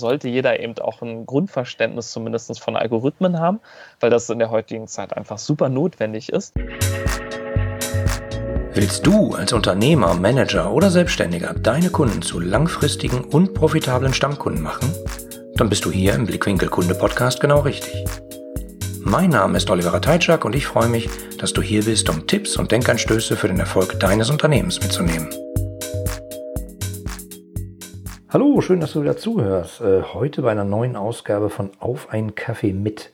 sollte jeder eben auch ein Grundverständnis zumindest von Algorithmen haben, weil das in der heutigen Zeit einfach super notwendig ist. Willst du als Unternehmer, Manager oder Selbstständiger deine Kunden zu langfristigen und profitablen Stammkunden machen? Dann bist du hier im Blickwinkel Kunde Podcast genau richtig. Mein Name ist Oliver Teitschak und ich freue mich, dass du hier bist, um Tipps und Denkanstöße für den Erfolg deines Unternehmens mitzunehmen. Hallo, schön, dass du wieder zuhörst. Äh, heute bei einer neuen Ausgabe von Auf einen Kaffee mit.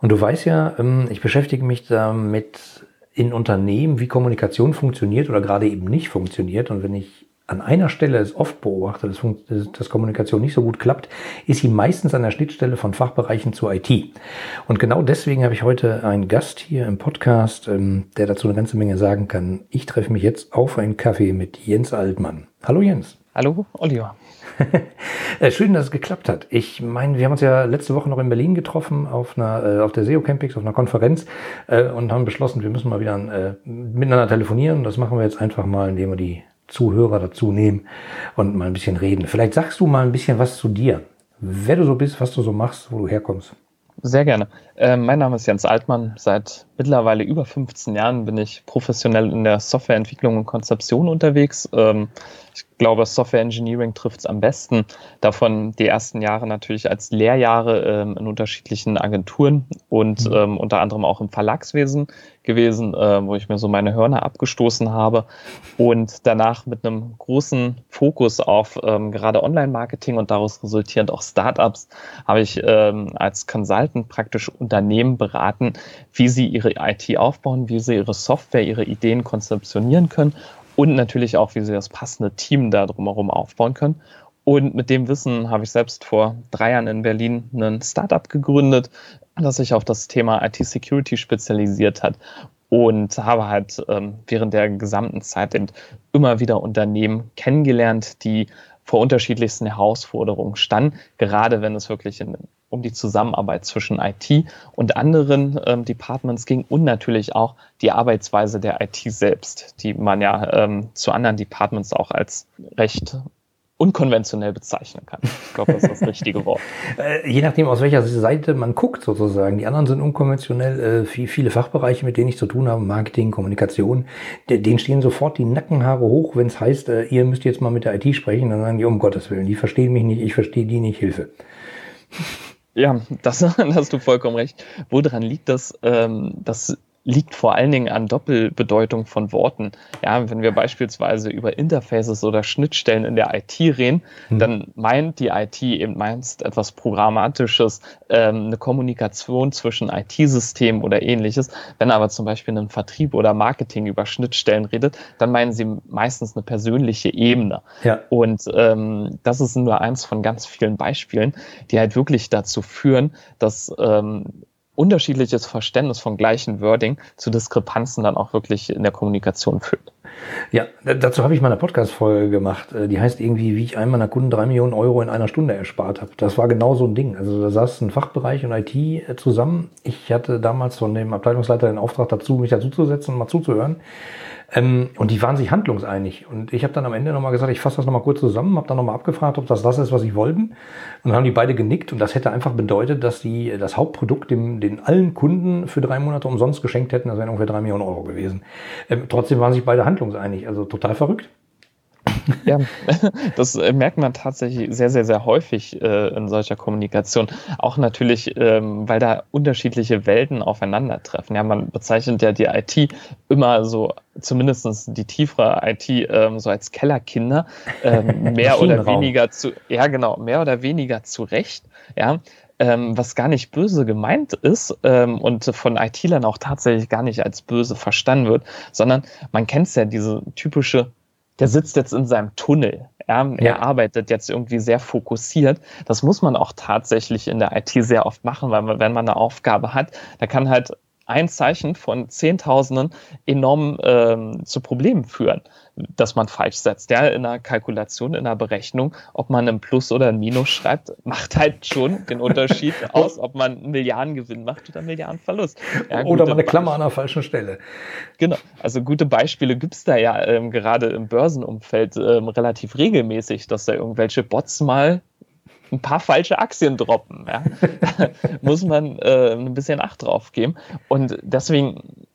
Und du weißt ja, ähm, ich beschäftige mich damit in Unternehmen, wie Kommunikation funktioniert oder gerade eben nicht funktioniert. Und wenn ich an einer Stelle es oft beobachte, dass, Kommunikation nicht so gut klappt, ist sie meistens an der Schnittstelle von Fachbereichen zur IT. Und genau deswegen habe ich heute einen Gast hier im Podcast, ähm, der dazu eine ganze Menge sagen kann. Ich treffe mich jetzt auf einen Kaffee mit Jens Altmann. Hallo Jens. Hallo Oliver. Äh, schön, dass es geklappt hat. Ich meine, wir haben uns ja letzte Woche noch in Berlin getroffen auf einer äh, auf der SEO Campix, auf einer Konferenz äh, und haben beschlossen, wir müssen mal wieder äh, miteinander telefonieren. Das machen wir jetzt einfach mal, indem wir die Zuhörer dazu nehmen und mal ein bisschen reden. Vielleicht sagst du mal ein bisschen was zu dir. Wer du so bist, was du so machst, wo du herkommst. Sehr gerne. Äh, mein Name ist Jens Altmann. Seit mittlerweile über 15 Jahren bin ich professionell in der Softwareentwicklung und Konzeption unterwegs. Ähm, ich glaube, Software Engineering trifft es am besten. Davon die ersten Jahre natürlich als Lehrjahre ähm, in unterschiedlichen Agenturen und mhm. ähm, unter anderem auch im Verlagswesen gewesen, äh, wo ich mir so meine Hörner abgestoßen habe. Und danach mit einem großen Fokus auf ähm, gerade Online-Marketing und daraus resultierend auch Startups habe ich ähm, als Consultant praktisch Unternehmen beraten, wie sie ihre IT aufbauen, wie sie ihre Software, ihre Ideen konzeptionieren können und natürlich auch, wie sie das passende Team da drumherum aufbauen können. Und mit dem Wissen habe ich selbst vor drei Jahren in Berlin ein Startup gegründet, das sich auf das Thema IT-Security spezialisiert hat und habe halt ähm, während der gesamten Zeit immer wieder Unternehmen kennengelernt, die vor unterschiedlichsten Herausforderungen standen, gerade wenn es wirklich in, um die Zusammenarbeit zwischen IT und anderen ähm, Departments ging und natürlich auch die Arbeitsweise der IT selbst, die man ja ähm, zu anderen Departments auch als recht unkonventionell bezeichnen kann. Ich glaube, das ist das richtige Wort. Äh, je nachdem, aus welcher Seite man guckt, sozusagen. Die anderen sind unkonventionell. Äh, viele Fachbereiche, mit denen ich zu tun habe, Marketing, Kommunikation, denen stehen sofort die Nackenhaare hoch, wenn es heißt, äh, ihr müsst jetzt mal mit der IT sprechen. Dann sagen die, um Gottes Willen, die verstehen mich nicht, ich verstehe die nicht, Hilfe. Ja, das, da hast du vollkommen recht. Woran liegt das? Ähm, das liegt vor allen Dingen an Doppelbedeutung von Worten. Ja, wenn wir beispielsweise über Interfaces oder Schnittstellen in der IT reden, mhm. dann meint die IT eben meist etwas Programmatisches, ähm, eine Kommunikation zwischen IT-Systemen oder ähnliches. Wenn aber zum Beispiel ein Vertrieb oder Marketing über Schnittstellen redet, dann meinen sie meistens eine persönliche Ebene. Ja. Und ähm, das ist nur eins von ganz vielen Beispielen, die halt wirklich dazu führen, dass ähm, unterschiedliches Verständnis von gleichen Wording zu Diskrepanzen dann auch wirklich in der Kommunikation führt. Ja, dazu habe ich mal eine Podcast-Folge gemacht. Äh, die heißt irgendwie, wie ich einem meiner Kunden drei Millionen Euro in einer Stunde erspart habe. Das war genau so ein Ding. Also da saß ein Fachbereich und IT äh, zusammen. Ich hatte damals von dem Abteilungsleiter den Auftrag dazu, mich dazuzusetzen und mal zuzuhören. Ähm, und die waren sich handlungseinig. Und ich habe dann am Ende nochmal gesagt, ich fasse das nochmal kurz zusammen, habe dann nochmal abgefragt, ob das das ist, was sie wollten. Und dann haben die beide genickt. Und das hätte einfach bedeutet, dass sie das Hauptprodukt dem, den allen Kunden für drei Monate umsonst geschenkt hätten. Das wären ungefähr drei Millionen Euro gewesen. Ähm, trotzdem waren sich beide handlungseinig. Also total verrückt. Ja, das äh, merkt man tatsächlich sehr, sehr, sehr häufig äh, in solcher Kommunikation. Auch natürlich, ähm, weil da unterschiedliche Welten aufeinandertreffen. Ja, man bezeichnet ja die IT immer so, zumindest die tiefere IT, ähm, so als Kellerkinder, ähm, mehr oder weniger zu, ja genau, mehr oder weniger zurecht. Ja, ähm, was gar nicht böse gemeint ist ähm, und von IT-Lern auch tatsächlich gar nicht als böse verstanden wird, sondern man kennt es ja, diese typische der sitzt jetzt in seinem Tunnel. Ja, er ja. arbeitet jetzt irgendwie sehr fokussiert. Das muss man auch tatsächlich in der IT sehr oft machen, weil man, wenn man eine Aufgabe hat, da kann halt ein Zeichen von Zehntausenden enorm ähm, zu Problemen führen, dass man falsch setzt. Ja, in einer Kalkulation, in einer Berechnung, ob man ein Plus oder ein Minus schreibt, macht halt schon den Unterschied aus, ob man einen Milliardengewinn macht oder einen Milliardenverlust. Ja, oder eine Klammer an der falschen Stelle. Genau, also gute Beispiele gibt's da ja ähm, gerade im Börsenumfeld ähm, relativ regelmäßig, dass da irgendwelche Bots mal ein paar falsche Aktien droppen. Ja? muss man äh, ein bisschen Acht drauf geben. Und deswegen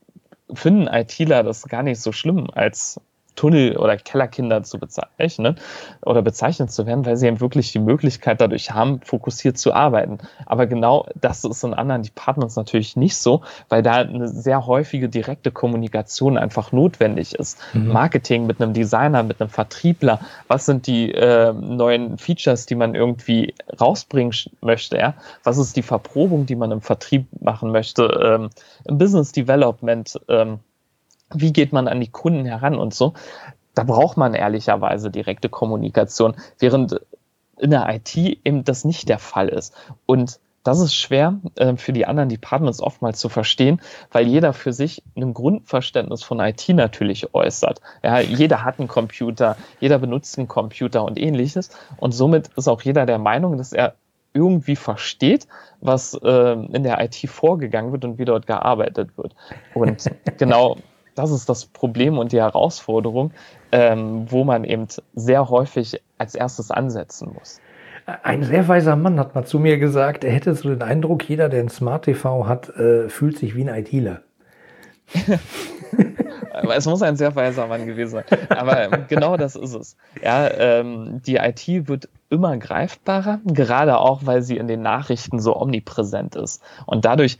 finden ITler das gar nicht so schlimm, als Tunnel- oder Kellerkinder zu bezeichnen oder bezeichnet zu werden, weil sie eben wirklich die Möglichkeit dadurch haben, fokussiert zu arbeiten. Aber genau das ist in anderen Departments natürlich nicht so, weil da eine sehr häufige direkte Kommunikation einfach notwendig ist. Mhm. Marketing mit einem Designer, mit einem Vertriebler, was sind die äh, neuen Features, die man irgendwie rausbringen möchte, ja? Was ist die Verprobung, die man im Vertrieb machen möchte, ähm, im Business Development, ähm, wie geht man an die Kunden heran und so. Da braucht man ehrlicherweise direkte Kommunikation, während in der IT eben das nicht der Fall ist. Und das ist schwer äh, für die anderen Departments oftmals zu verstehen, weil jeder für sich ein Grundverständnis von IT natürlich äußert. Ja, jeder hat einen Computer, jeder benutzt einen Computer und ähnliches. Und somit ist auch jeder der Meinung, dass er irgendwie versteht, was äh, in der IT vorgegangen wird und wie dort gearbeitet wird. Und genau das ist das Problem und die Herausforderung, ähm, wo man eben sehr häufig als erstes ansetzen muss. Ein sehr weiser Mann hat mal zu mir gesagt, er hätte so den Eindruck, jeder, der ein Smart TV hat, äh, fühlt sich wie ein ITler. es muss ein sehr weiser Mann gewesen sein. Aber genau das ist es. Ja, ähm, die IT wird immer greifbarer, gerade auch, weil sie in den Nachrichten so omnipräsent ist. Und dadurch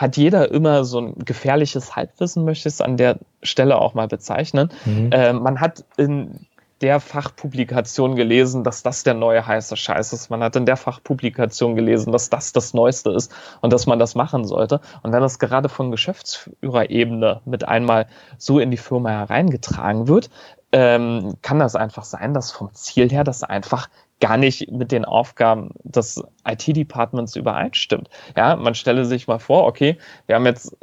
hat jeder immer so ein gefährliches Halbwissen, möchte ich es an der Stelle auch mal bezeichnen. Mhm. Äh, man hat in der Fachpublikation gelesen, dass das der neue heiße Scheiß ist. Man hat in der Fachpublikation gelesen, dass das das Neueste ist und dass man das machen sollte. Und wenn das gerade von Geschäftsführerebene mit einmal so in die Firma hereingetragen wird, ähm, kann das einfach sein, dass vom Ziel her das einfach gar nicht mit den Aufgaben des IT-Departments übereinstimmt. Ja, man stelle sich mal vor, okay, wir haben jetzt,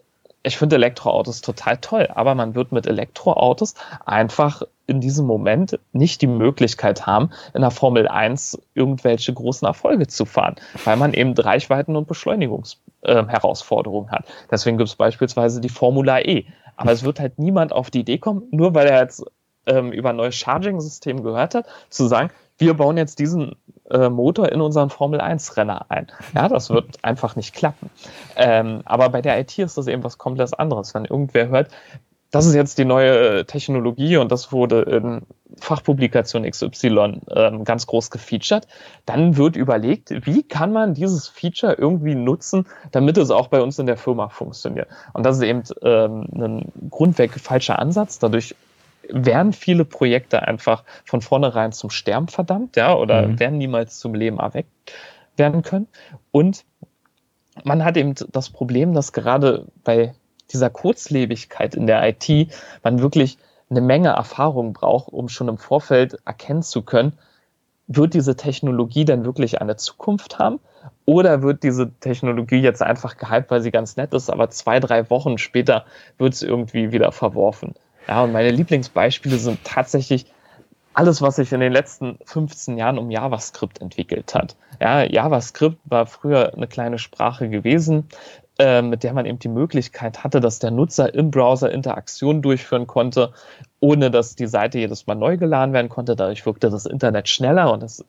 ich finde Elektroautos total toll, aber man wird mit Elektroautos einfach in diesem Moment nicht die Möglichkeit haben, in der Formel 1 irgendwelche großen Erfolge zu fahren, weil man eben Reichweiten- und Beschleunigungsherausforderungen äh, hat. Deswegen gibt es beispielsweise die Formula E. Aber es wird halt niemand auf die Idee kommen, nur weil er jetzt ähm, über ein neues Charging-System gehört hat, zu sagen, wir bauen jetzt diesen äh, Motor in unseren Formel 1 Renner ein. Ja, das wird einfach nicht klappen. Ähm, aber bei der IT ist das eben was komplett anderes. Wenn irgendwer hört, das ist jetzt die neue Technologie und das wurde in Fachpublikation XY ähm, ganz groß gefeatured, dann wird überlegt, wie kann man dieses Feature irgendwie nutzen, damit es auch bei uns in der Firma funktioniert. Und das ist eben ähm, ein grundweg falscher Ansatz. Dadurch werden viele Projekte einfach von vornherein zum Sterben verdammt, ja, oder mhm. werden niemals zum Leben erweckt werden können. Und man hat eben das Problem, dass gerade bei dieser Kurzlebigkeit in der IT man wirklich eine Menge Erfahrung braucht, um schon im Vorfeld erkennen zu können, wird diese Technologie denn wirklich eine Zukunft haben? Oder wird diese Technologie jetzt einfach gehypt, weil sie ganz nett ist, aber zwei, drei Wochen später wird es irgendwie wieder verworfen? Ja, und meine Lieblingsbeispiele sind tatsächlich alles, was sich in den letzten 15 Jahren um JavaScript entwickelt hat. Ja, JavaScript war früher eine kleine Sprache gewesen, äh, mit der man eben die Möglichkeit hatte, dass der Nutzer im Browser Interaktionen durchführen konnte, ohne dass die Seite jedes Mal neu geladen werden konnte. Dadurch wirkte das Internet schneller und das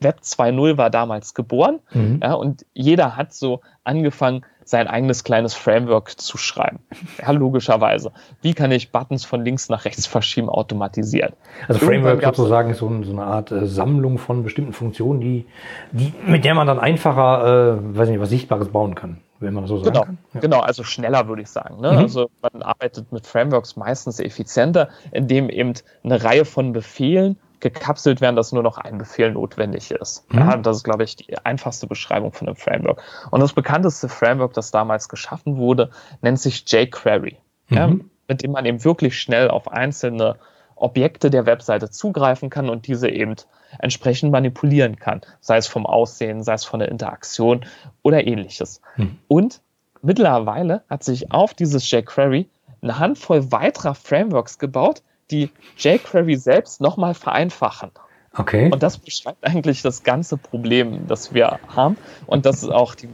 Web 2.0 war damals geboren. Mhm. Ja, und jeder hat so angefangen, sein eigenes kleines Framework zu schreiben. Ja, logischerweise. Wie kann ich Buttons von links nach rechts verschieben automatisiert? Also Framework sozusagen ist so, so eine Art äh, Sammlung von bestimmten Funktionen, die, die, mit der man dann einfacher, äh, weiß nicht, was Sichtbares bauen kann wenn man so sagen genau, kann. Ja. Genau, also schneller würde ich sagen. Ne? Mhm. Also man arbeitet mit Frameworks meistens effizienter, indem eben eine Reihe von Befehlen gekapselt werden, dass nur noch ein Befehl notwendig ist. Mhm. Ja, das ist, glaube ich, die einfachste Beschreibung von einem Framework. Und das bekannteste Framework, das damals geschaffen wurde, nennt sich jQuery, mhm. ja, mit dem man eben wirklich schnell auf einzelne Objekte der Webseite zugreifen kann und diese eben entsprechend manipulieren kann, sei es vom Aussehen, sei es von der Interaktion oder ähnliches. Mhm. Und mittlerweile hat sich auf dieses jQuery eine Handvoll weiterer Frameworks gebaut, die jQuery selbst nochmal vereinfachen. Okay. Und das beschreibt eigentlich das ganze Problem, das wir haben. Und das ist auch die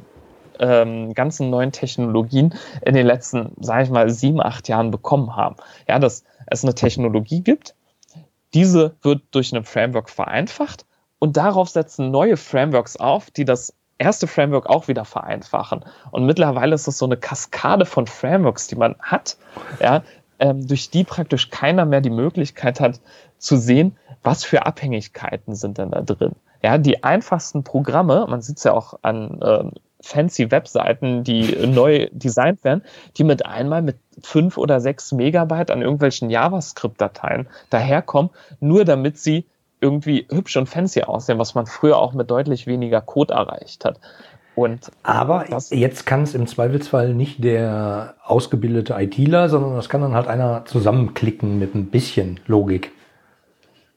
ähm, ganzen neuen Technologien in den letzten, sage ich mal, sieben, acht Jahren bekommen haben. Ja, dass es eine Technologie gibt, diese wird durch ein Framework vereinfacht und darauf setzen neue Frameworks auf, die das erste Framework auch wieder vereinfachen. Und mittlerweile ist es so eine Kaskade von Frameworks, die man hat, ja, ähm, durch die praktisch keiner mehr die Möglichkeit hat zu sehen, was für Abhängigkeiten sind denn da drin. Ja, die einfachsten Programme, man sieht es ja auch an äh, fancy Webseiten, die neu designt werden, die mit einmal mit fünf oder sechs Megabyte an irgendwelchen JavaScript-Dateien daherkommen, nur damit sie irgendwie hübsch und fancy aussehen, was man früher auch mit deutlich weniger Code erreicht hat. Und Aber jetzt kann es im Zweifelsfall nicht der ausgebildete ITler, sondern das kann dann halt einer zusammenklicken mit ein bisschen Logik.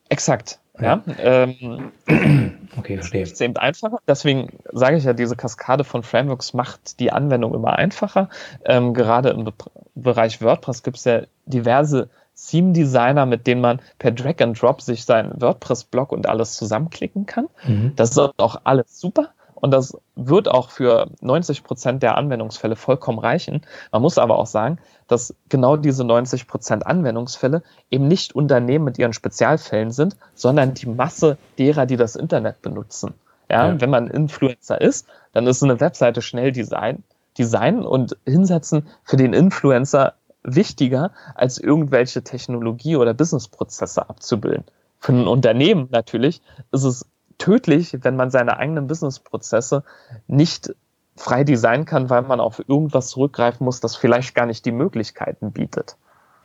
Exakt. Ja. ja ähm, okay, verstehe. ist eben einfacher. Deswegen sage ich ja, diese Kaskade von Frameworks macht die Anwendung immer einfacher. Ähm, gerade im Be Bereich WordPress gibt es ja diverse Theme-Designer, mit denen man per Drag and Drop sich seinen WordPress-Blog und alles zusammenklicken kann. Mhm. Das ist auch alles super. Und das wird auch für 90 Prozent der Anwendungsfälle vollkommen reichen. Man muss aber auch sagen, dass genau diese 90 Prozent Anwendungsfälle eben nicht Unternehmen mit ihren Spezialfällen sind, sondern die Masse derer, die das Internet benutzen. Ja, ja. wenn man Influencer ist, dann ist eine Webseite schnell design, designen und hinsetzen für den Influencer wichtiger, als irgendwelche Technologie- oder Businessprozesse abzubilden. Für ein Unternehmen natürlich ist es tödlich, wenn man seine eigenen Businessprozesse nicht frei designen kann, weil man auf irgendwas zurückgreifen muss, das vielleicht gar nicht die Möglichkeiten bietet.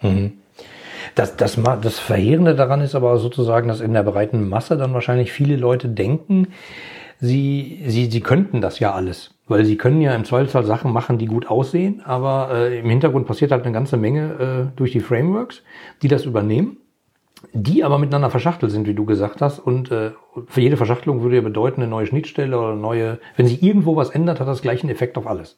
Mhm. Das, das, das Verheerende daran ist aber sozusagen, dass in der breiten Masse dann wahrscheinlich viele Leute denken, sie, sie, sie könnten das ja alles. Weil sie können ja im Zweifelsfall Sachen machen, die gut aussehen, aber äh, im Hintergrund passiert halt eine ganze Menge äh, durch die Frameworks, die das übernehmen die aber miteinander verschachtelt sind, wie du gesagt hast. Und äh, für jede Verschachtelung würde ja bedeuten, eine neue Schnittstelle oder neue, wenn sich irgendwo was ändert, hat das gleichen Effekt auf alles.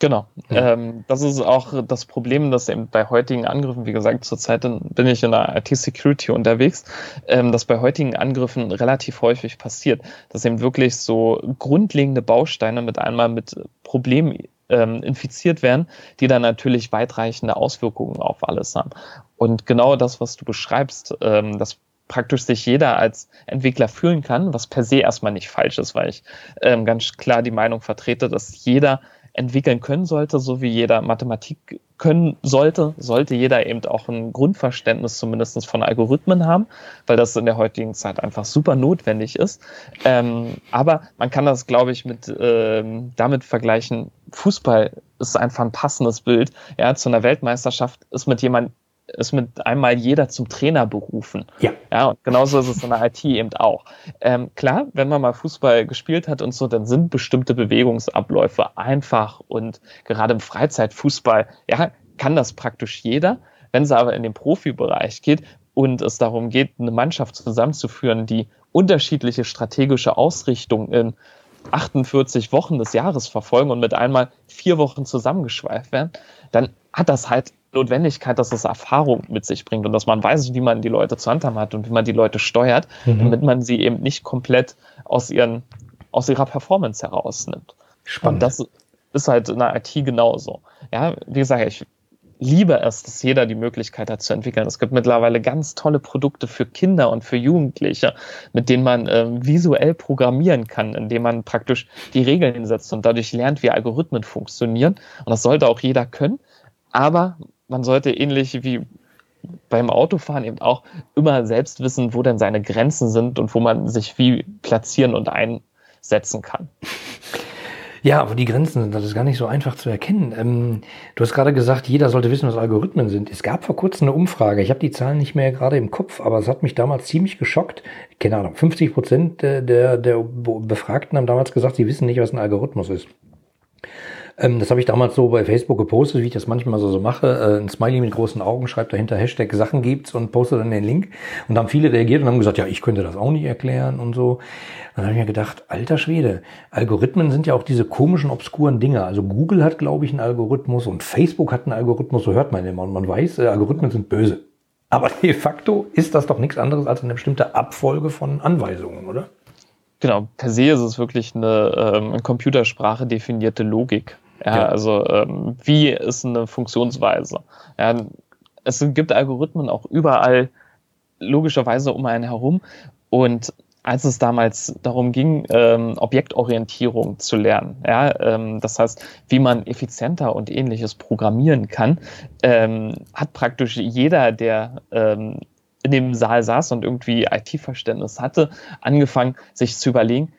Genau. Ja. Ähm, das ist auch das Problem, dass eben bei heutigen Angriffen, wie gesagt, zurzeit bin ich in der IT-Security unterwegs, ähm, dass bei heutigen Angriffen relativ häufig passiert, dass eben wirklich so grundlegende Bausteine mit einmal mit Problemen ähm, infiziert werden, die dann natürlich weitreichende Auswirkungen auf alles haben. Und genau das, was du beschreibst, ähm, dass praktisch sich jeder als Entwickler fühlen kann, was per se erstmal nicht falsch ist, weil ich ähm, ganz klar die Meinung vertrete, dass jeder entwickeln können sollte, so wie jeder Mathematik können sollte, sollte jeder eben auch ein Grundverständnis zumindest von Algorithmen haben, weil das in der heutigen Zeit einfach super notwendig ist. Ähm, aber man kann das, glaube ich, mit ähm, damit vergleichen. Fußball ist einfach ein passendes Bild. Ja, zu einer Weltmeisterschaft ist mit jemand ist mit einmal jeder zum Trainer berufen. Ja. Ja, und genauso ist es in der IT eben auch. Ähm, klar, wenn man mal Fußball gespielt hat und so, dann sind bestimmte Bewegungsabläufe einfach und gerade im Freizeitfußball, ja, kann das praktisch jeder. Wenn es aber in den Profibereich geht und es darum geht, eine Mannschaft zusammenzuführen, die unterschiedliche strategische Ausrichtungen in 48 Wochen des Jahres verfolgen und mit einmal vier Wochen zusammengeschweift werden, dann hat das halt Notwendigkeit, dass es Erfahrung mit sich bringt und dass man weiß, wie man die Leute zu handhaben hat und wie man die Leute steuert, mhm. damit man sie eben nicht komplett aus, ihren, aus ihrer Performance herausnimmt. Spannend. Und das ist halt in der IT genauso. Ja, wie gesagt, ich liebe es, dass jeder die Möglichkeit hat zu entwickeln. Es gibt mittlerweile ganz tolle Produkte für Kinder und für Jugendliche, mit denen man äh, visuell programmieren kann, indem man praktisch die Regeln setzt und dadurch lernt, wie Algorithmen funktionieren. Und das sollte auch jeder können. Aber man sollte ähnlich wie beim Autofahren eben auch immer selbst wissen, wo denn seine Grenzen sind und wo man sich wie platzieren und einsetzen kann. Ja, aber die Grenzen sind, das ist gar nicht so einfach zu erkennen. Ähm, du hast gerade gesagt, jeder sollte wissen, was Algorithmen sind. Es gab vor kurzem eine Umfrage. Ich habe die Zahlen nicht mehr gerade im Kopf, aber es hat mich damals ziemlich geschockt. Keine Ahnung, 50 Prozent der, der, der Befragten haben damals gesagt, sie wissen nicht, was ein Algorithmus ist. Ähm, das habe ich damals so bei Facebook gepostet, wie ich das manchmal so, so mache. Äh, ein Smiley mit großen Augen schreibt dahinter Hashtag Sachen gibt's und postet dann den Link. Und haben viele reagiert und haben gesagt, ja, ich könnte das auch nicht erklären und so. Dann habe ich mir gedacht, alter Schwede, Algorithmen sind ja auch diese komischen, obskuren Dinge. Also Google hat, glaube ich, einen Algorithmus und Facebook hat einen Algorithmus, so hört man immer. Und man weiß, äh, Algorithmen sind böse. Aber de facto ist das doch nichts anderes als eine bestimmte Abfolge von Anweisungen, oder? Genau, per se ist es wirklich eine ähm, in Computersprache definierte Logik. Ja, ja. also ähm, wie ist eine Funktionsweise? Ja, es gibt Algorithmen auch überall logischerweise um einen herum und als es damals darum ging, ähm, Objektorientierung zu lernen. Ja, ähm, das heißt, wie man effizienter und ähnliches programmieren kann, ähm, hat praktisch jeder, der ähm, in dem Saal saß und irgendwie IT-Verständnis hatte, angefangen, sich zu überlegen,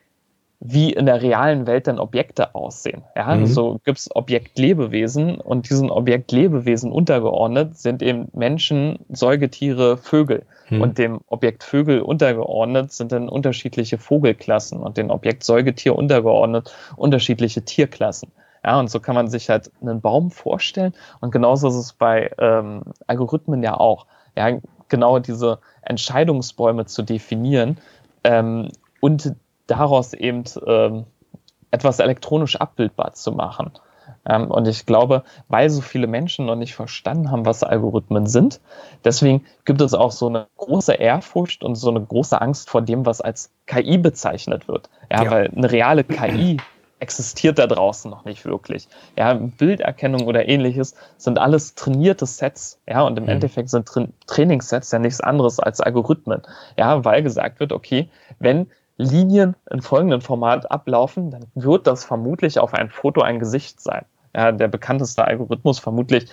wie in der realen Welt dann Objekte aussehen. Ja, mhm. so gibt es Objektlebewesen und diesen Objektlebewesen untergeordnet sind eben Menschen, Säugetiere, Vögel. Mhm. Und dem Objekt Vögel untergeordnet sind dann unterschiedliche Vogelklassen und dem Objekt Säugetier untergeordnet unterschiedliche Tierklassen. Ja, und so kann man sich halt einen Baum vorstellen. Und genauso ist es bei ähm, Algorithmen ja auch. Ja, genau diese Entscheidungsbäume zu definieren ähm, und daraus eben ähm, etwas elektronisch abbildbar zu machen. Ähm, und ich glaube, weil so viele Menschen noch nicht verstanden haben, was Algorithmen sind, deswegen gibt es auch so eine große Ehrfurcht und so eine große Angst vor dem, was als KI bezeichnet wird. Ja, ja. weil eine reale KI existiert da draußen noch nicht wirklich. Ja, Bilderkennung oder ähnliches sind alles trainierte Sets. Ja, und im mhm. Endeffekt sind Tra Trainingssets ja nichts anderes als Algorithmen. Ja, weil gesagt wird, okay, wenn Linien in folgendem Format ablaufen, dann wird das vermutlich auf ein Foto ein Gesicht sein. Ja, der bekannteste Algorithmus vermutlich,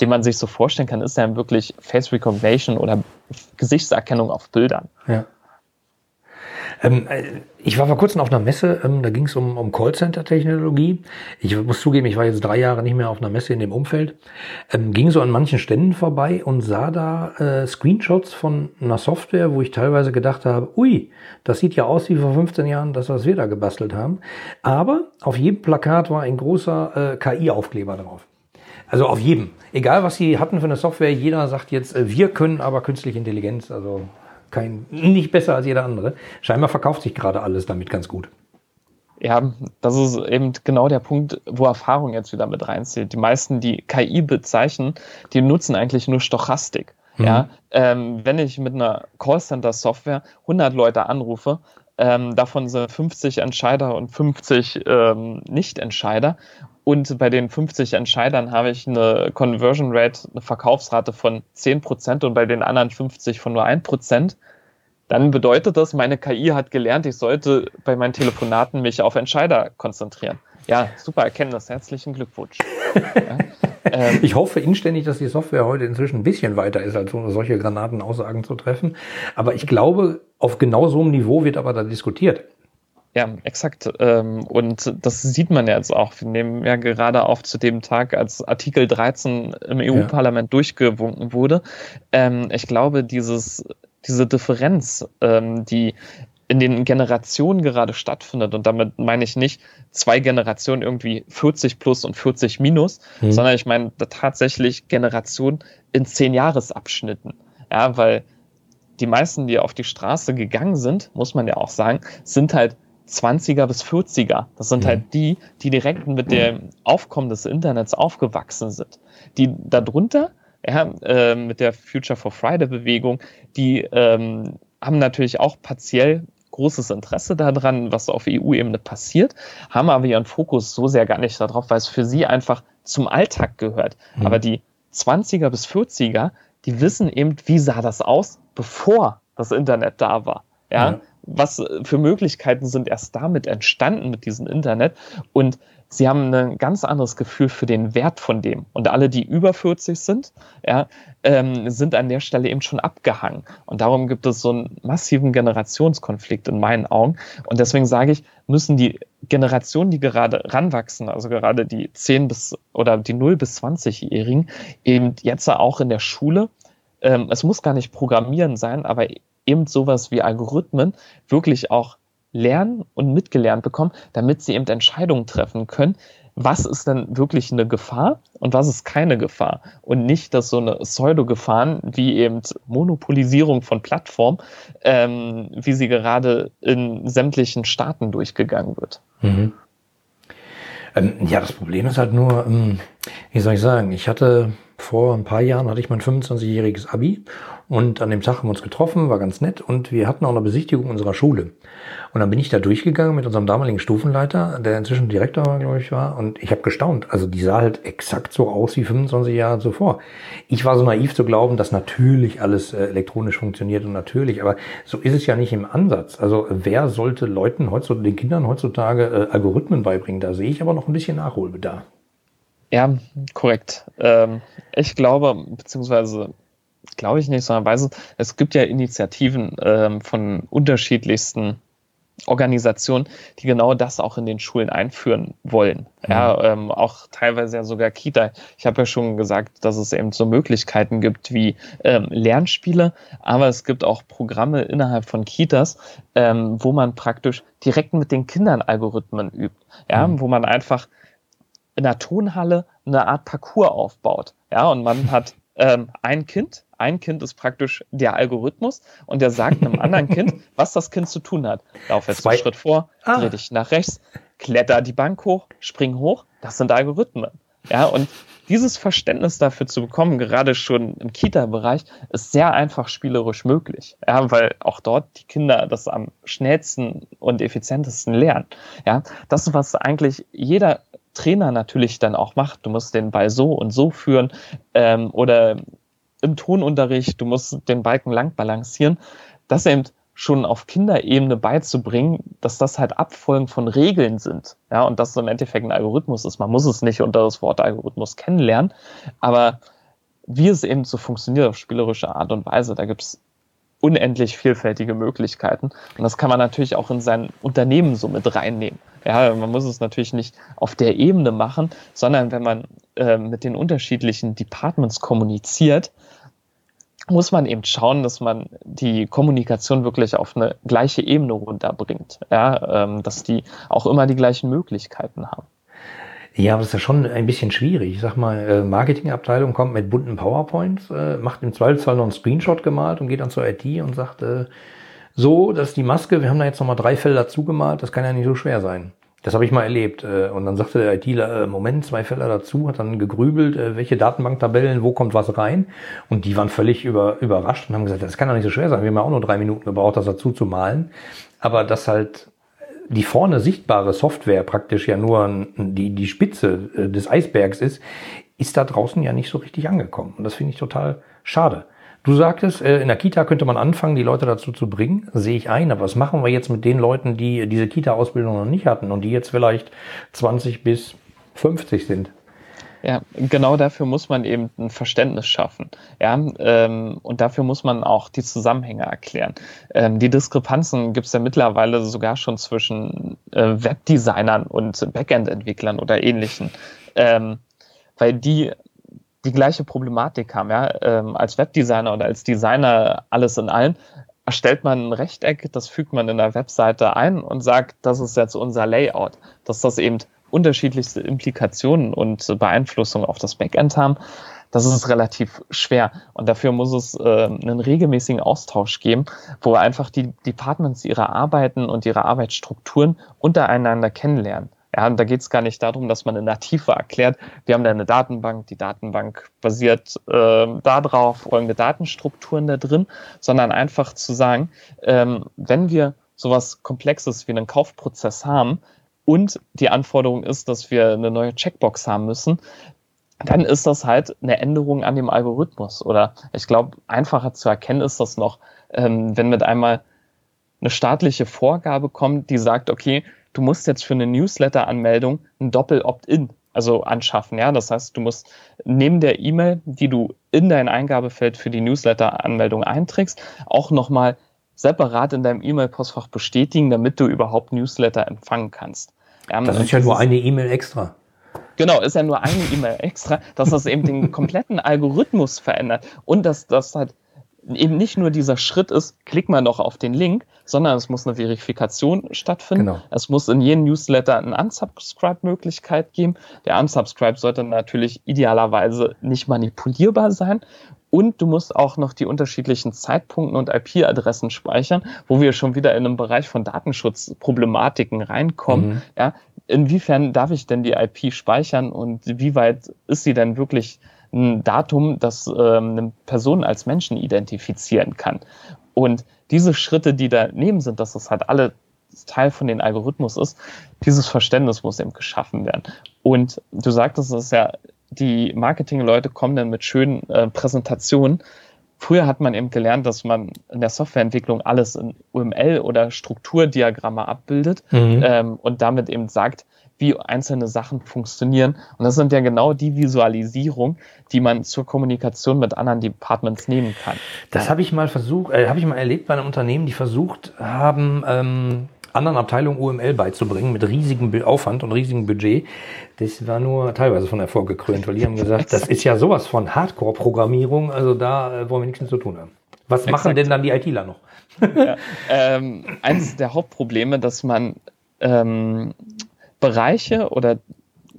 den man sich so vorstellen kann, ist ja wirklich Face Recognition oder Gesichtserkennung auf Bildern. Ja. Ähm, äh, ich war vor kurzem auf einer Messe, ähm, da ging es um, um Callcenter-Technologie. Ich muss zugeben, ich war jetzt drei Jahre nicht mehr auf einer Messe in dem Umfeld. Ähm, ging so an manchen Ständen vorbei und sah da äh, Screenshots von einer Software, wo ich teilweise gedacht habe, ui, das sieht ja aus wie vor 15 Jahren, das, was wir da gebastelt haben. Aber auf jedem Plakat war ein großer äh, KI-Aufkleber drauf. Also auf jedem. Egal, was sie hatten für eine Software, jeder sagt jetzt, äh, wir können aber künstliche Intelligenz. Also kein, nicht besser als jeder andere. Scheinbar verkauft sich gerade alles damit ganz gut. Ja, das ist eben genau der Punkt, wo Erfahrung jetzt wieder mit reinzählt. Die meisten, die KI bezeichnen, die nutzen eigentlich nur Stochastik. Mhm. Ja, ähm, wenn ich mit einer Callcenter-Software 100 Leute anrufe, ähm, davon sind 50 Entscheider und 50 ähm, Nicht-Entscheider und bei den 50 Entscheidern habe ich eine Conversion Rate, eine Verkaufsrate von 10% und bei den anderen 50 von nur 1%. Dann bedeutet das, meine KI hat gelernt, ich sollte bei meinen Telefonaten mich auf Entscheider konzentrieren. Ja, super Erkenntnis. Herzlichen Glückwunsch. Ja, ähm, ich hoffe inständig, dass die Software heute inzwischen ein bisschen weiter ist, als solche Granatenaussagen zu treffen. Aber ich glaube, auf genau so einem Niveau wird aber da diskutiert. Ja, exakt. Ähm, und das sieht man jetzt auch. Wir nehmen ja gerade auf zu dem Tag, als Artikel 13 im EU-Parlament ja. durchgewunken wurde. Ähm, ich glaube, dieses, diese Differenz, ähm, die in den Generationen gerade stattfindet, und damit meine ich nicht zwei Generationen irgendwie 40 plus und 40 minus, mhm. sondern ich meine tatsächlich Generationen in zehn Jahresabschnitten. Ja, weil die meisten, die auf die Straße gegangen sind, muss man ja auch sagen, sind halt 20er bis 40er. Das sind mhm. halt die, die direkt mit dem Aufkommen des Internets aufgewachsen sind. Die darunter, ja, äh, mit der Future for Friday Bewegung, die ähm, haben natürlich auch partiell großes Interesse daran, was auf EU-Ebene passiert, haben aber ihren Fokus so sehr gar nicht darauf, weil es für sie einfach zum Alltag gehört. Mhm. Aber die 20er bis 40er, die wissen eben, wie sah das aus, bevor das Internet da war. Ja, ja was für Möglichkeiten sind erst damit entstanden mit diesem Internet und sie haben ein ganz anderes Gefühl für den Wert von dem. Und alle, die über 40 sind, ja, ähm, sind an der Stelle eben schon abgehangen. Und darum gibt es so einen massiven Generationskonflikt in meinen Augen. Und deswegen sage ich, müssen die Generationen, die gerade ranwachsen, also gerade die 10 bis oder die 0 bis 20-Jährigen, eben jetzt auch in der Schule, ähm, es muss gar nicht Programmieren sein, aber eben sowas wie Algorithmen wirklich auch lernen und mitgelernt bekommen, damit sie eben Entscheidungen treffen können, was ist denn wirklich eine Gefahr und was ist keine Gefahr. Und nicht, dass so eine Pseudo-Gefahren wie eben Monopolisierung von Plattformen, ähm, wie sie gerade in sämtlichen Staaten durchgegangen wird. Mhm. Ähm, ja, das Problem ist halt nur, ähm, wie soll ich sagen, ich hatte vor ein paar Jahren hatte ich mein 25-jähriges Abi und an dem Tag haben wir uns getroffen, war ganz nett und wir hatten auch eine Besichtigung unserer Schule. Und dann bin ich da durchgegangen mit unserem damaligen Stufenleiter, der inzwischen Direktor, glaube ich, war. Und ich habe gestaunt. Also die sah halt exakt so aus wie 25 Jahre zuvor. Ich war so naiv zu glauben, dass natürlich alles äh, elektronisch funktioniert und natürlich, aber so ist es ja nicht im Ansatz. Also wer sollte Leuten heutzutage, den Kindern heutzutage äh, Algorithmen beibringen? Da sehe ich aber noch ein bisschen Nachholbedarf. Ja, korrekt. Ähm, ich glaube, beziehungsweise glaube ich nicht, sondern weiß es, es gibt ja Initiativen ähm, von unterschiedlichsten Organisationen, die genau das auch in den Schulen einführen wollen. Mhm. Ja, ähm, auch teilweise ja sogar Kita. Ich habe ja schon gesagt, dass es eben so Möglichkeiten gibt wie ähm, Lernspiele, aber es gibt auch Programme innerhalb von Kitas, ähm, wo man praktisch direkt mit den Kindern Algorithmen übt. Ja, mhm. wo man einfach in der Tonhalle eine Art Parcours aufbaut. Ja, und man hat ähm, ein Kind, ein Kind ist praktisch der Algorithmus und der sagt einem anderen Kind, was das Kind zu tun hat. Lauf jetzt einen Schritt vor, ah. dreh dich nach rechts, kletter die Bank hoch, spring hoch. Das sind Algorithmen. Ja, und dieses Verständnis dafür zu bekommen, gerade schon im Kita-Bereich, ist sehr einfach spielerisch möglich. Ja, weil auch dort die Kinder das am schnellsten und effizientesten lernen. Ja, das, was eigentlich jeder Trainer natürlich dann auch macht. Du musst den Ball so und so führen ähm, oder im Tonunterricht, du musst den Balken lang balancieren, das eben schon auf Kinderebene beizubringen, dass das halt Abfolgen von Regeln sind. Ja, und das so im Endeffekt ein Algorithmus ist. Man muss es nicht unter das Wort Algorithmus kennenlernen, aber wie es eben so funktioniert auf spielerische Art und Weise, da gibt es unendlich vielfältige Möglichkeiten. Und das kann man natürlich auch in sein Unternehmen so mit reinnehmen. Ja, man muss es natürlich nicht auf der Ebene machen, sondern wenn man äh, mit den unterschiedlichen Departments kommuniziert, muss man eben schauen, dass man die Kommunikation wirklich auf eine gleiche Ebene runterbringt. Ja, ähm, dass die auch immer die gleichen Möglichkeiten haben. Ja, aber das ist ja schon ein bisschen schwierig. Ich sag mal, äh, Marketingabteilung kommt mit bunten PowerPoints, äh, macht im Zweifelsfall noch einen Screenshot gemalt und geht dann zur IT und sagt, äh, so, das ist die Maske, wir haben da jetzt nochmal drei Felder zugemalt, das kann ja nicht so schwer sein. Das habe ich mal erlebt. Und dann sagte der ITler, Moment, zwei Felder dazu, hat dann gegrübelt, welche Datenbanktabellen, wo kommt was rein. Und die waren völlig über, überrascht und haben gesagt, das kann doch nicht so schwer sein. Wir haben ja auch nur drei Minuten gebraucht, das dazu zu malen. Aber das halt die vorne sichtbare Software praktisch ja nur die, die Spitze des Eisbergs ist, ist da draußen ja nicht so richtig angekommen. Und das finde ich total schade. Du sagtest, äh, in der Kita könnte man anfangen, die Leute dazu zu bringen. Sehe ich ein. Aber was machen wir jetzt mit den Leuten, die diese Kita-Ausbildung noch nicht hatten und die jetzt vielleicht 20 bis 50 sind? Ja, genau dafür muss man eben ein Verständnis schaffen. Ja, ähm, und dafür muss man auch die Zusammenhänge erklären. Ähm, die Diskrepanzen gibt es ja mittlerweile sogar schon zwischen äh, Webdesignern und Backend-Entwicklern oder ähnlichen. Ähm, weil die die gleiche Problematik haben. Ja? Ähm, als Webdesigner oder als Designer alles in allem erstellt man ein Rechteck, das fügt man in der Webseite ein und sagt, das ist jetzt unser Layout, dass das eben unterschiedlichste Implikationen und Beeinflussungen auf das Backend haben. Das ist relativ schwer und dafür muss es äh, einen regelmäßigen Austausch geben, wo einfach die Departments ihre Arbeiten und ihre Arbeitsstrukturen untereinander kennenlernen. Ja, und da geht es gar nicht darum, dass man in der Tiefe erklärt, wir haben da eine Datenbank, die Datenbank basiert äh, darauf, folgende Datenstrukturen da drin, sondern einfach zu sagen, ähm, wenn wir sowas Komplexes wie einen Kaufprozess haben und die Anforderung ist, dass wir eine neue Checkbox haben müssen, dann ist das halt eine Änderung an dem Algorithmus. Oder ich glaube, einfacher zu erkennen ist das noch, ähm, wenn mit einmal eine staatliche Vorgabe kommt, die sagt, okay, du musst jetzt für eine Newsletter-Anmeldung ein Doppel-Opt-in also anschaffen. Ja, das heißt, du musst neben der E-Mail, die du in dein Eingabefeld für die Newsletter-Anmeldung einträgst, auch nochmal separat in deinem E-Mail-Postfach bestätigen, damit du überhaupt Newsletter empfangen kannst. Ja, das ist ja nur eine E-Mail extra. Genau, ist ja nur eine E-Mail extra, dass das eben den kompletten Algorithmus verändert und dass das halt eben nicht nur dieser Schritt ist, klick mal noch auf den Link, sondern es muss eine Verifikation stattfinden. Genau. Es muss in jedem Newsletter eine Unsubscribe-Möglichkeit geben. Der Unsubscribe sollte natürlich idealerweise nicht manipulierbar sein. Und du musst auch noch die unterschiedlichen Zeitpunkten und IP-Adressen speichern, wo wir schon wieder in einem Bereich von Datenschutzproblematiken reinkommen. Mhm. Ja, inwiefern darf ich denn die IP speichern und wie weit ist sie denn wirklich ein Datum, das ähm, eine Person als Menschen identifizieren kann. Und diese Schritte, die daneben sind, dass das halt alle Teil von den Algorithmus ist, dieses Verständnis muss eben geschaffen werden. Und du sagtest es ja, die Marketingleute kommen dann mit schönen äh, Präsentationen. Früher hat man eben gelernt, dass man in der Softwareentwicklung alles in UML oder Strukturdiagramme abbildet mhm. ähm, und damit eben sagt, wie einzelne Sachen funktionieren. Und das sind ja genau die Visualisierung, die man zur Kommunikation mit anderen Departments nehmen kann. Das habe ich mal versucht, äh, habe ich mal erlebt bei einem Unternehmen, die versucht haben, ähm, anderen Abteilungen UML beizubringen mit riesigem Aufwand und riesigem Budget. Das war nur teilweise von Erfolg gekrönt, weil die haben gesagt, das ist ja sowas von Hardcore-Programmierung, also da äh, wollen wir nichts zu tun haben. Was Exakt. machen denn dann die ITler noch? Ja, ähm, eines der Hauptprobleme, dass man ähm, Bereiche oder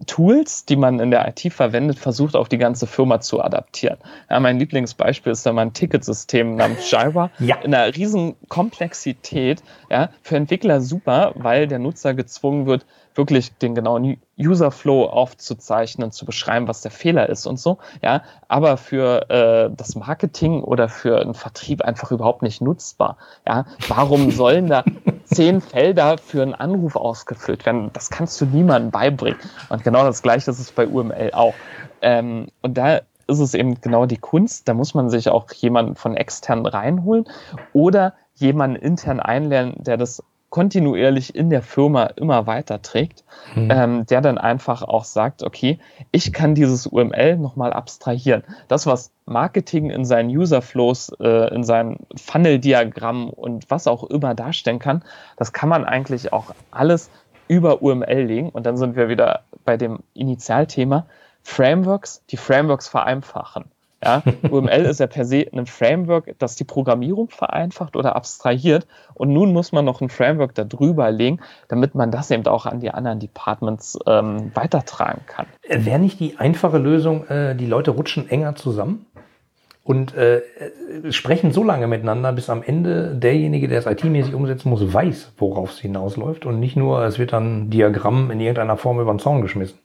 Tools, die man in der IT verwendet, versucht auf die ganze Firma zu adaptieren. Ja, mein Lieblingsbeispiel ist da mein Ticketsystem namens Jira ja. in einer riesen Komplexität. Ja, für Entwickler super, weil der Nutzer gezwungen wird, wirklich den genauen Userflow aufzuzeichnen, zu beschreiben, was der Fehler ist und so. Ja, aber für äh, das Marketing oder für einen Vertrieb einfach überhaupt nicht nutzbar. Ja, warum sollen da zehn Felder für einen Anruf ausgefüllt werden? Das kannst du niemandem beibringen. Und genau das Gleiche ist es bei UML auch. Ähm, und da ist es eben genau die Kunst. Da muss man sich auch jemanden von extern reinholen oder jemanden intern einlernen, der das kontinuierlich in der Firma immer weiter trägt, mhm. ähm, der dann einfach auch sagt, okay, ich kann dieses UML nochmal abstrahieren. Das, was Marketing in seinen Userflows, äh, in seinem Funnel-Diagramm und was auch immer darstellen kann, das kann man eigentlich auch alles über UML legen. Und dann sind wir wieder bei dem Initialthema Frameworks, die Frameworks vereinfachen. Ja, UML ist ja per se ein Framework, das die Programmierung vereinfacht oder abstrahiert. Und nun muss man noch ein Framework darüber legen, damit man das eben auch an die anderen Departments ähm, weitertragen kann. Wäre nicht die einfache Lösung, äh, die Leute rutschen enger zusammen und äh, sprechen so lange miteinander, bis am Ende derjenige, der es IT-mäßig umsetzen muss, weiß, worauf es hinausläuft und nicht nur, es wird dann ein Diagramm in irgendeiner Form über den Zaun geschmissen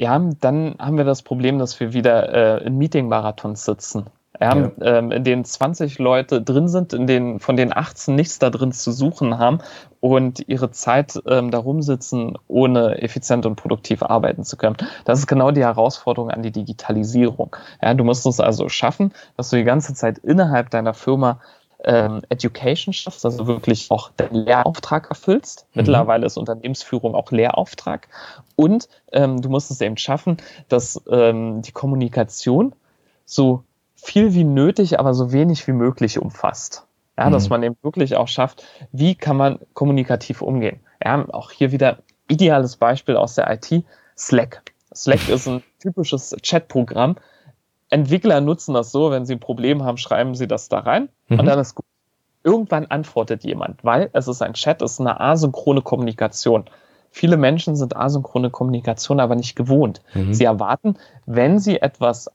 ja, dann haben wir das Problem, dass wir wieder äh, in Meeting-Marathons sitzen. Ja, ja. Ähm, in denen 20 Leute drin sind, in denen von den 18 nichts da drin zu suchen haben und ihre Zeit ähm, darum sitzen, ohne effizient und produktiv arbeiten zu können. Das ist genau die Herausforderung an die Digitalisierung. Ja, du musst es also schaffen, dass du die ganze Zeit innerhalb deiner Firma ähm, Education schaffst, also wirklich auch den Lehrauftrag erfüllst. Mhm. Mittlerweile ist Unternehmensführung auch Lehrauftrag. Und ähm, du musst es eben schaffen, dass ähm, die Kommunikation so viel wie nötig, aber so wenig wie möglich umfasst. Ja, mhm. dass man eben wirklich auch schafft, wie kann man kommunikativ umgehen. Ja, auch hier wieder ideales Beispiel aus der IT, Slack. Slack ist ein typisches Chatprogramm, Entwickler nutzen das so, wenn sie ein Problem haben, schreiben sie das da rein mhm. und dann ist gut. Irgendwann antwortet jemand, weil es ist ein Chat, es ist eine asynchrone Kommunikation. Viele Menschen sind asynchrone Kommunikation aber nicht gewohnt. Mhm. Sie erwarten, wenn sie etwas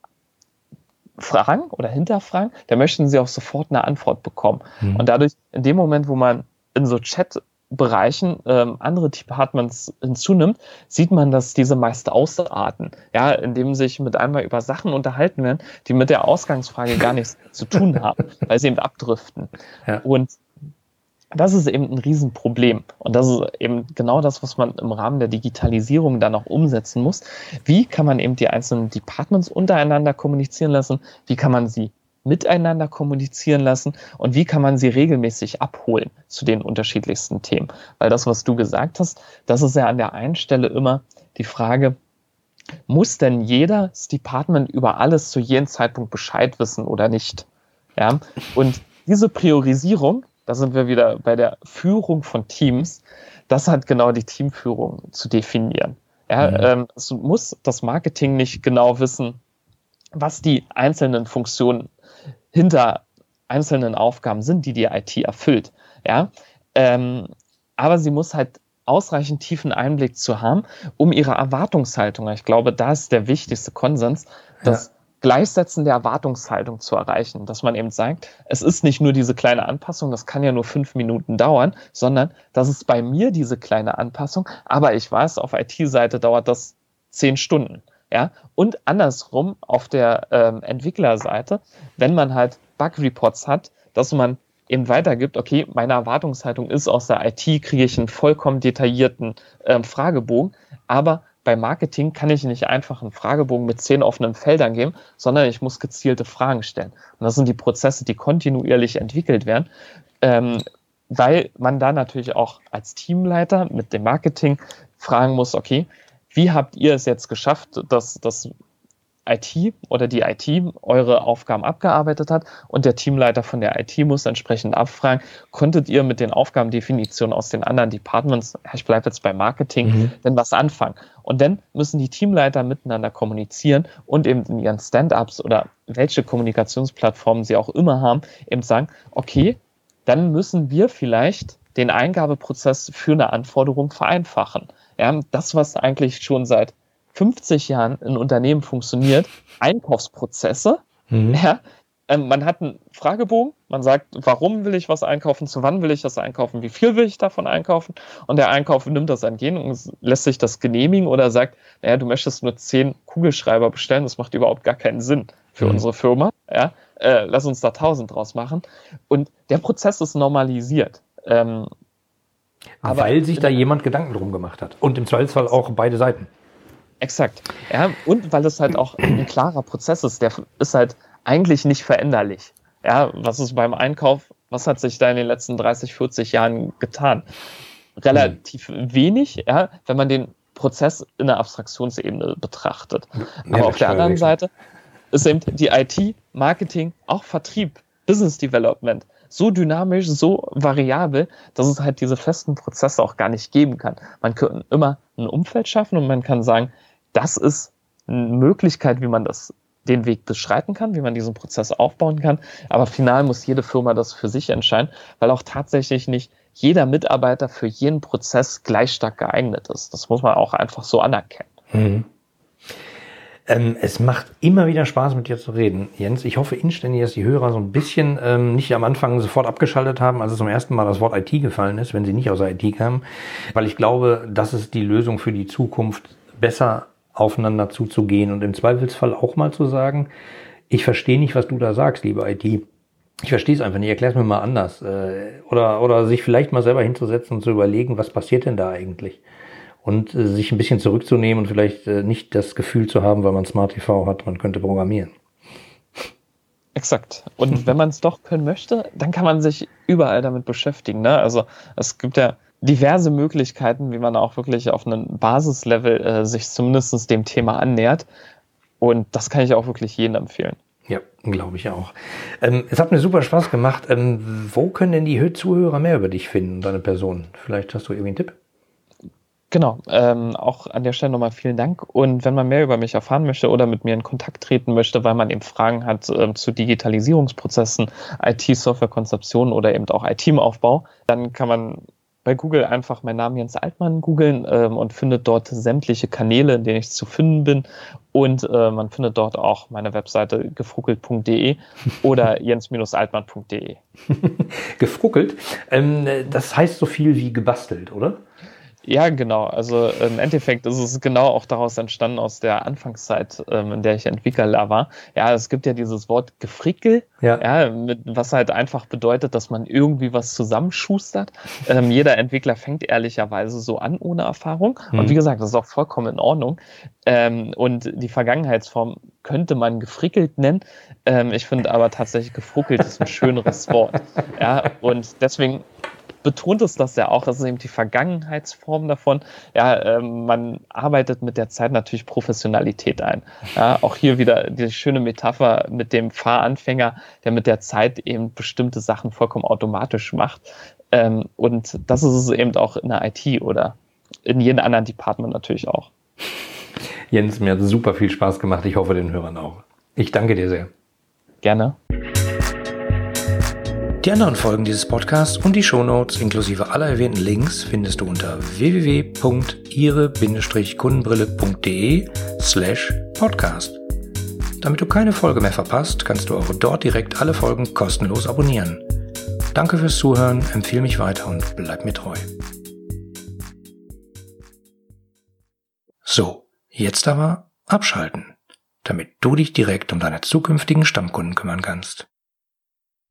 fragen oder hinterfragen, dann möchten sie auch sofort eine Antwort bekommen. Mhm. Und dadurch, in dem Moment, wo man in so Chat Bereichen ähm, andere Departments hinzunimmt, sieht man, dass diese meist ausarten, ja, indem sich mit einmal über Sachen unterhalten werden, die mit der Ausgangsfrage gar nichts zu tun haben, weil sie eben abdriften. Ja. Und das ist eben ein Riesenproblem. Und das ist eben genau das, was man im Rahmen der Digitalisierung dann auch umsetzen muss. Wie kann man eben die einzelnen Departments untereinander kommunizieren lassen? Wie kann man sie miteinander kommunizieren lassen und wie kann man sie regelmäßig abholen zu den unterschiedlichsten Themen. Weil das, was du gesagt hast, das ist ja an der einen Stelle immer die Frage, muss denn jedes Department über alles zu jedem Zeitpunkt Bescheid wissen oder nicht? Ja, und diese Priorisierung, da sind wir wieder bei der Führung von Teams, das hat genau die Teamführung zu definieren. Ja, mhm. ähm, es muss das Marketing nicht genau wissen, was die einzelnen Funktionen hinter einzelnen Aufgaben sind, die die IT erfüllt. Ja, ähm, aber sie muss halt ausreichend tiefen Einblick zu haben, um ihre Erwartungshaltung, ich glaube, da ist der wichtigste Konsens, das ja. Gleichsetzen der Erwartungshaltung zu erreichen, dass man eben sagt, es ist nicht nur diese kleine Anpassung, das kann ja nur fünf Minuten dauern, sondern das ist bei mir diese kleine Anpassung, aber ich weiß, auf IT-Seite dauert das zehn Stunden. Ja, und andersrum auf der ähm, Entwicklerseite, wenn man halt Bug-Reports hat, dass man eben weitergibt, okay, meine Erwartungshaltung ist, aus der IT kriege ich einen vollkommen detaillierten ähm, Fragebogen, aber bei Marketing kann ich nicht einfach einen Fragebogen mit zehn offenen Feldern geben, sondern ich muss gezielte Fragen stellen. Und das sind die Prozesse, die kontinuierlich entwickelt werden, ähm, weil man da natürlich auch als Teamleiter mit dem Marketing fragen muss, okay, wie habt ihr es jetzt geschafft, dass das IT oder die IT eure Aufgaben abgearbeitet hat und der Teamleiter von der IT muss entsprechend abfragen, konntet ihr mit den Aufgabendefinitionen aus den anderen Departments, ich bleibe jetzt bei Marketing, mhm. denn was anfangen? Und dann müssen die Teamleiter miteinander kommunizieren und eben in ihren Stand-ups oder welche Kommunikationsplattformen sie auch immer haben, eben sagen, okay, dann müssen wir vielleicht den Eingabeprozess für eine Anforderung vereinfachen. Ja, das, was eigentlich schon seit 50 Jahren ein Unternehmen funktioniert, Einkaufsprozesse. Mhm. Ja, ähm, man hat einen Fragebogen, man sagt, warum will ich was einkaufen, zu wann will ich das einkaufen, wie viel will ich davon einkaufen und der Einkauf nimmt das entgegen und lässt sich das genehmigen oder sagt, naja, du möchtest nur zehn Kugelschreiber bestellen, das macht überhaupt gar keinen Sinn für mhm. unsere Firma, ja, äh, lass uns da tausend draus machen und der Prozess ist normalisiert. Ähm, Weil sich da jemand Gedanken drum gemacht hat und im Zweifelsfall auch beide Seiten. Exakt. Ja, und weil es halt auch ein klarer Prozess ist, der ist halt eigentlich nicht veränderlich. Ja, was ist beim Einkauf, was hat sich da in den letzten 30, 40 Jahren getan? Relativ mhm. wenig, ja, wenn man den Prozess in der Abstraktionsebene betrachtet. Aber auf der anderen Seite ist eben die IT, Marketing, auch Vertrieb, Business Development so dynamisch, so variabel, dass es halt diese festen Prozesse auch gar nicht geben kann. Man kann immer ein Umfeld schaffen und man kann sagen, das ist eine Möglichkeit, wie man das den Weg beschreiten kann, wie man diesen Prozess aufbauen kann. Aber final muss jede Firma das für sich entscheiden, weil auch tatsächlich nicht jeder Mitarbeiter für jeden Prozess gleich stark geeignet ist. Das muss man auch einfach so anerkennen. Mhm. Ähm, es macht immer wieder Spaß, mit dir zu reden, Jens. Ich hoffe inständig, dass die Hörer so ein bisschen ähm, nicht am Anfang sofort abgeschaltet haben, als es zum ersten Mal das Wort IT gefallen ist, wenn sie nicht aus der IT kamen. Weil ich glaube, das ist die Lösung für die Zukunft, besser aufeinander zuzugehen und im Zweifelsfall auch mal zu sagen, ich verstehe nicht, was du da sagst, liebe IT. Ich verstehe es einfach nicht, erklär es mir mal anders. Äh, oder, oder sich vielleicht mal selber hinzusetzen und zu überlegen, was passiert denn da eigentlich? Und äh, sich ein bisschen zurückzunehmen und vielleicht äh, nicht das Gefühl zu haben, weil man Smart TV hat, man könnte programmieren. Exakt. Und wenn man es doch können möchte, dann kann man sich überall damit beschäftigen. Ne? Also es gibt ja diverse Möglichkeiten, wie man auch wirklich auf einem Basislevel äh, sich zumindest dem Thema annähert. Und das kann ich auch wirklich jedem empfehlen. Ja, glaube ich auch. Ähm, es hat mir super Spaß gemacht. Ähm, wo können denn die Zuhörer mehr über dich finden, deine Person? Vielleicht hast du irgendwie einen Tipp? Genau, ähm, auch an der Stelle nochmal vielen Dank. Und wenn man mehr über mich erfahren möchte oder mit mir in Kontakt treten möchte, weil man eben Fragen hat äh, zu Digitalisierungsprozessen, IT-Software-Konzeption oder eben auch IT-Aufbau, dann kann man bei Google einfach meinen Namen Jens Altmann googeln ähm, und findet dort sämtliche Kanäle, in denen ich zu finden bin. Und äh, man findet dort auch meine Webseite gefruckelt.de oder jens-altmann.de. gefruckelt? Ähm, das heißt so viel wie gebastelt, oder? Ja, genau. Also im Endeffekt ist es genau auch daraus entstanden aus der Anfangszeit, ähm, in der ich Entwickler war. Ja, es gibt ja dieses Wort Gefrickel, ja. ja mit, was halt einfach bedeutet, dass man irgendwie was zusammenschustert. Ähm, jeder Entwickler fängt ehrlicherweise so an ohne Erfahrung. Mhm. Und wie gesagt, das ist auch vollkommen in Ordnung. Ähm, und die Vergangenheitsform könnte man gefrickelt nennen. Ähm, ich finde aber tatsächlich gefruckelt ist ein schöneres Wort. Ja, und deswegen betont es das ja auch, das ist eben die Vergangenheitsform davon. Ja, ähm, man arbeitet mit der Zeit natürlich Professionalität ein. Ja, auch hier wieder die schöne Metapher mit dem Fahranfänger, der mit der Zeit eben bestimmte Sachen vollkommen automatisch macht. Ähm, und das ist es eben auch in der IT oder in jedem anderen Department natürlich auch. Jens, mir hat super viel Spaß gemacht. Ich hoffe, den Hörern auch. Ich danke dir sehr. Gerne. Die anderen Folgen dieses Podcasts und die Shownotes inklusive aller erwähnten Links findest du unter www.ihre-kundenbrille.de slash podcast. Damit du keine Folge mehr verpasst, kannst du auch dort direkt alle Folgen kostenlos abonnieren. Danke fürs Zuhören, empfehle mich weiter und bleib mir treu. So, jetzt aber abschalten, damit du dich direkt um deine zukünftigen Stammkunden kümmern kannst.